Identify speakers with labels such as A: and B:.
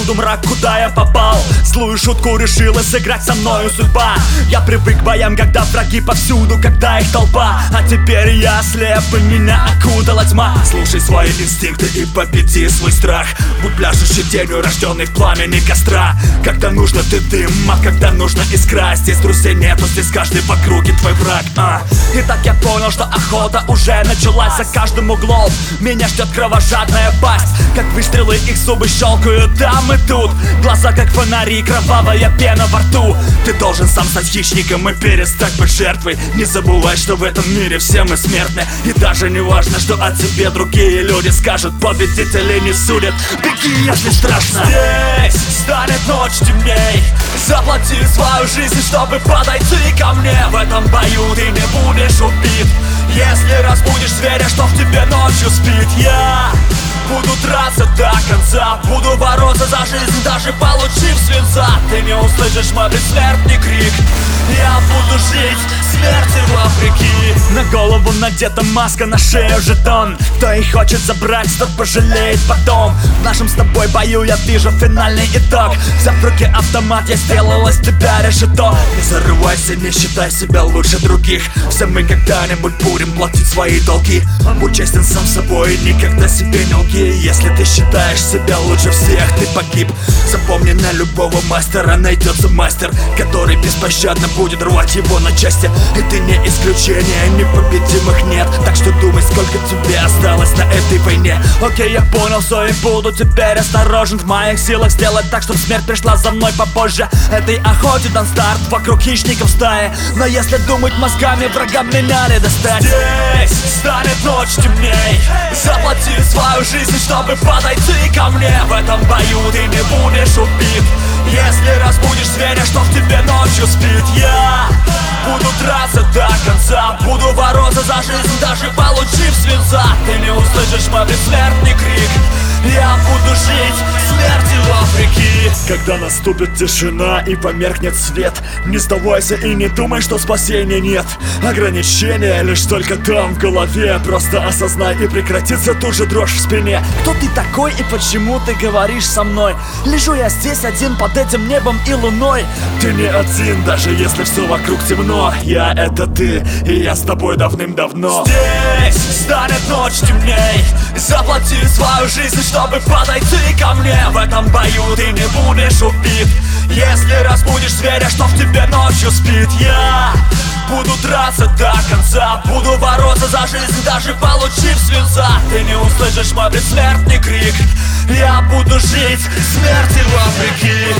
A: Повсюду мрак, куда я попал. Злую шутку решила сыграть со мною судьба. Я привык к боям, когда враги повсюду Когда их толпа. А теперь я слеп и меня окутала тьма. Слушай свои инстинкты и победи свой страх. Будь пляшущей тенью, рожденный в пламени костра. Когда нужно ты дым, а когда нужно искра. Здесь друзей нету, здесь каждый в округе твой враг а. И так я понял, что охота уже началась За каждым углом. Меня ждет кровожадная пасть. Как выстрелы их зубы щелкают там и тут. Глаза как фонари, кровавая пена во рту. Ты должен сам стать хищником и перестать быть жертвой. Не забывай, что в этом мире все мы смертны. И даже не важно, что о тебе другие люди скажут. Победители не судят, беги, если страшно. Здесь станет ночь темней. Заплати свою жизнь, чтобы подойти ко мне. В этом бою ты не будешь убит. Если разбудишь зверя, что в тебе ночью спит? Я буду драться до конца Буду бороться за жизнь, даже получив свинца. Ты не услышишь мой бессмертный крик. Я буду жить смерти вопреки. На голову надета маска, на шею жетон. Кто и хочет забрать, тот пожалеет потом. В нашем с тобой бою я вижу финальный итог. Взяв в руки автомат, я сделал из тебя решето. Не зарывайся, не считай себя лучше других. Все мы когда-нибудь будем платить свои долги. Будь честен сам собой, никогда себе не лги. Если ты считаешь себя лучше всех, ты погиб. Запомни, на любого мастера найдется мастер Который беспощадно будет рвать его на части И ты не исключение, непобедимых нет. Так что думай, сколько тебе осталось на этой войне. Окей, я понял все и буду теперь осторожен. В моих силах сделать так, чтобы смерть пришла за мной попозже. Этой охоте дан старт вокруг хищников стаи. Но если думать мозгами, врагам меня не достать. Здесь станет ночь темней. Заплати свою жизнь, чтобы подойти ко мне. В этом бою ты не будешь убит. Если разбудишь зверя, что в тебе ночью спит. Я за жизнь, даже получив свинца. Ты не услышишь мой бессмертный крик. Я буду жить смерти вопреки
B: Когда наступит тишина и померкнет свет Не сдавайся и не думай, что спасения нет. Ограничения лишь только там в голове. Просто осознай и прекратится тут же дрожь в спине.
A: Кто ты такой и почему ты говоришь со мной? Лежу я здесь один под этим небом и луной.
B: Ты не один, даже если все вокруг темно. Я это ты, и я с тобой давным-давно.
A: Здесь станет ночь темней Заплати свою жизнь, чтобы подойти ко мне. В этом бою ты не будешь убит. Если разбудишь зверя, что в тебе ночью спит. Я буду драться до конца Буду бороться за жизнь, даже получив свинца. Ты не услышишь мой бессмертный крик. Я буду жить смерти вопреки